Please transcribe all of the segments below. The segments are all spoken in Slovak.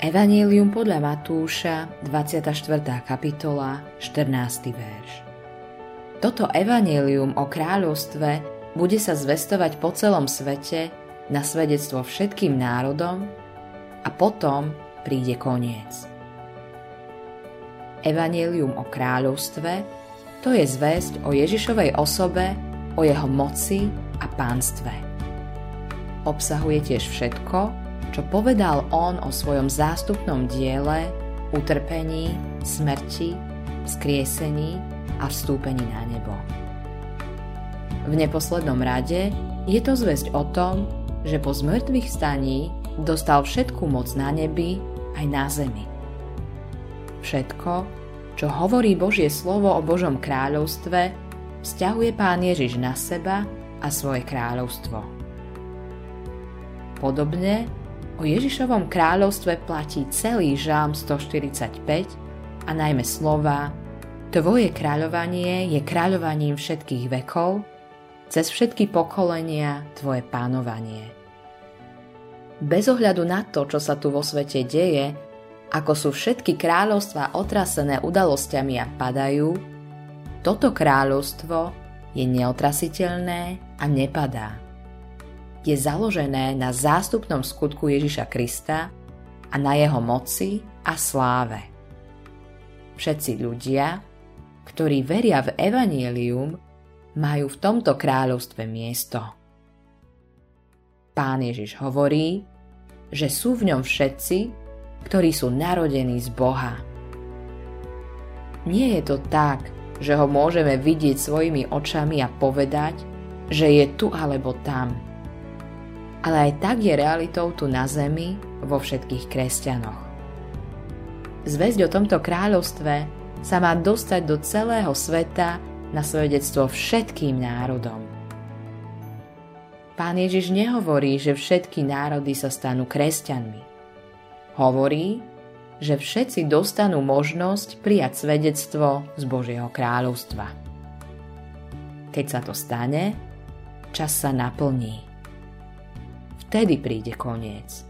Evangelium podľa Matúša, 24. kapitola, 14. verš. Toto evangelium o kráľovstve bude sa zvestovať po celom svete na svedectvo všetkým národom a potom príde koniec. Evangelium o kráľovstve to je zväzť o Ježišovej osobe, o jeho moci a pánstve. Obsahuje tiež všetko, čo povedal on o svojom zástupnom diele, utrpení, smrti, skriesení a vstúpení na nebo. V neposlednom rade je to zväzť o tom, že po zmrtvých staní dostal všetku moc na nebi aj na zemi. Všetko, čo hovorí Božie slovo o Božom kráľovstve, vzťahuje Pán Ježiš na seba a svoje kráľovstvo. Podobne O Ježišovom kráľovstve platí celý žám 145 a najmä slova Tvoje kráľovanie je kráľovaním všetkých vekov, cez všetky pokolenia Tvoje pánovanie. Bez ohľadu na to, čo sa tu vo svete deje, ako sú všetky kráľovstvá otrasené udalosťami a padajú, toto kráľovstvo je neotrasiteľné a nepadá je založené na zástupnom skutku Ježiša Krista a na jeho moci a sláve. Všetci ľudia, ktorí veria v Evangelium, majú v tomto kráľovstve miesto. Pán Ježiš hovorí, že sú v ňom všetci, ktorí sú narodení z Boha. Nie je to tak, že ho môžeme vidieť svojimi očami a povedať, že je tu alebo tam – ale aj tak je realitou tu na zemi vo všetkých kresťanoch. Zväzť o tomto kráľovstve sa má dostať do celého sveta na svedectvo všetkým národom. Pán Ježiš nehovorí, že všetky národy sa stanú kresťanmi. Hovorí, že všetci dostanú možnosť prijať svedectvo z Božieho kráľovstva. Keď sa to stane, čas sa naplní vtedy príde koniec.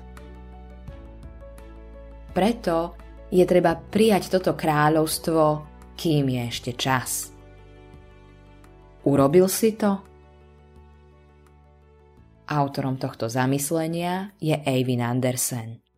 Preto je treba prijať toto kráľovstvo, kým je ešte čas. Urobil si to? Autorom tohto zamyslenia je Eivin Andersen.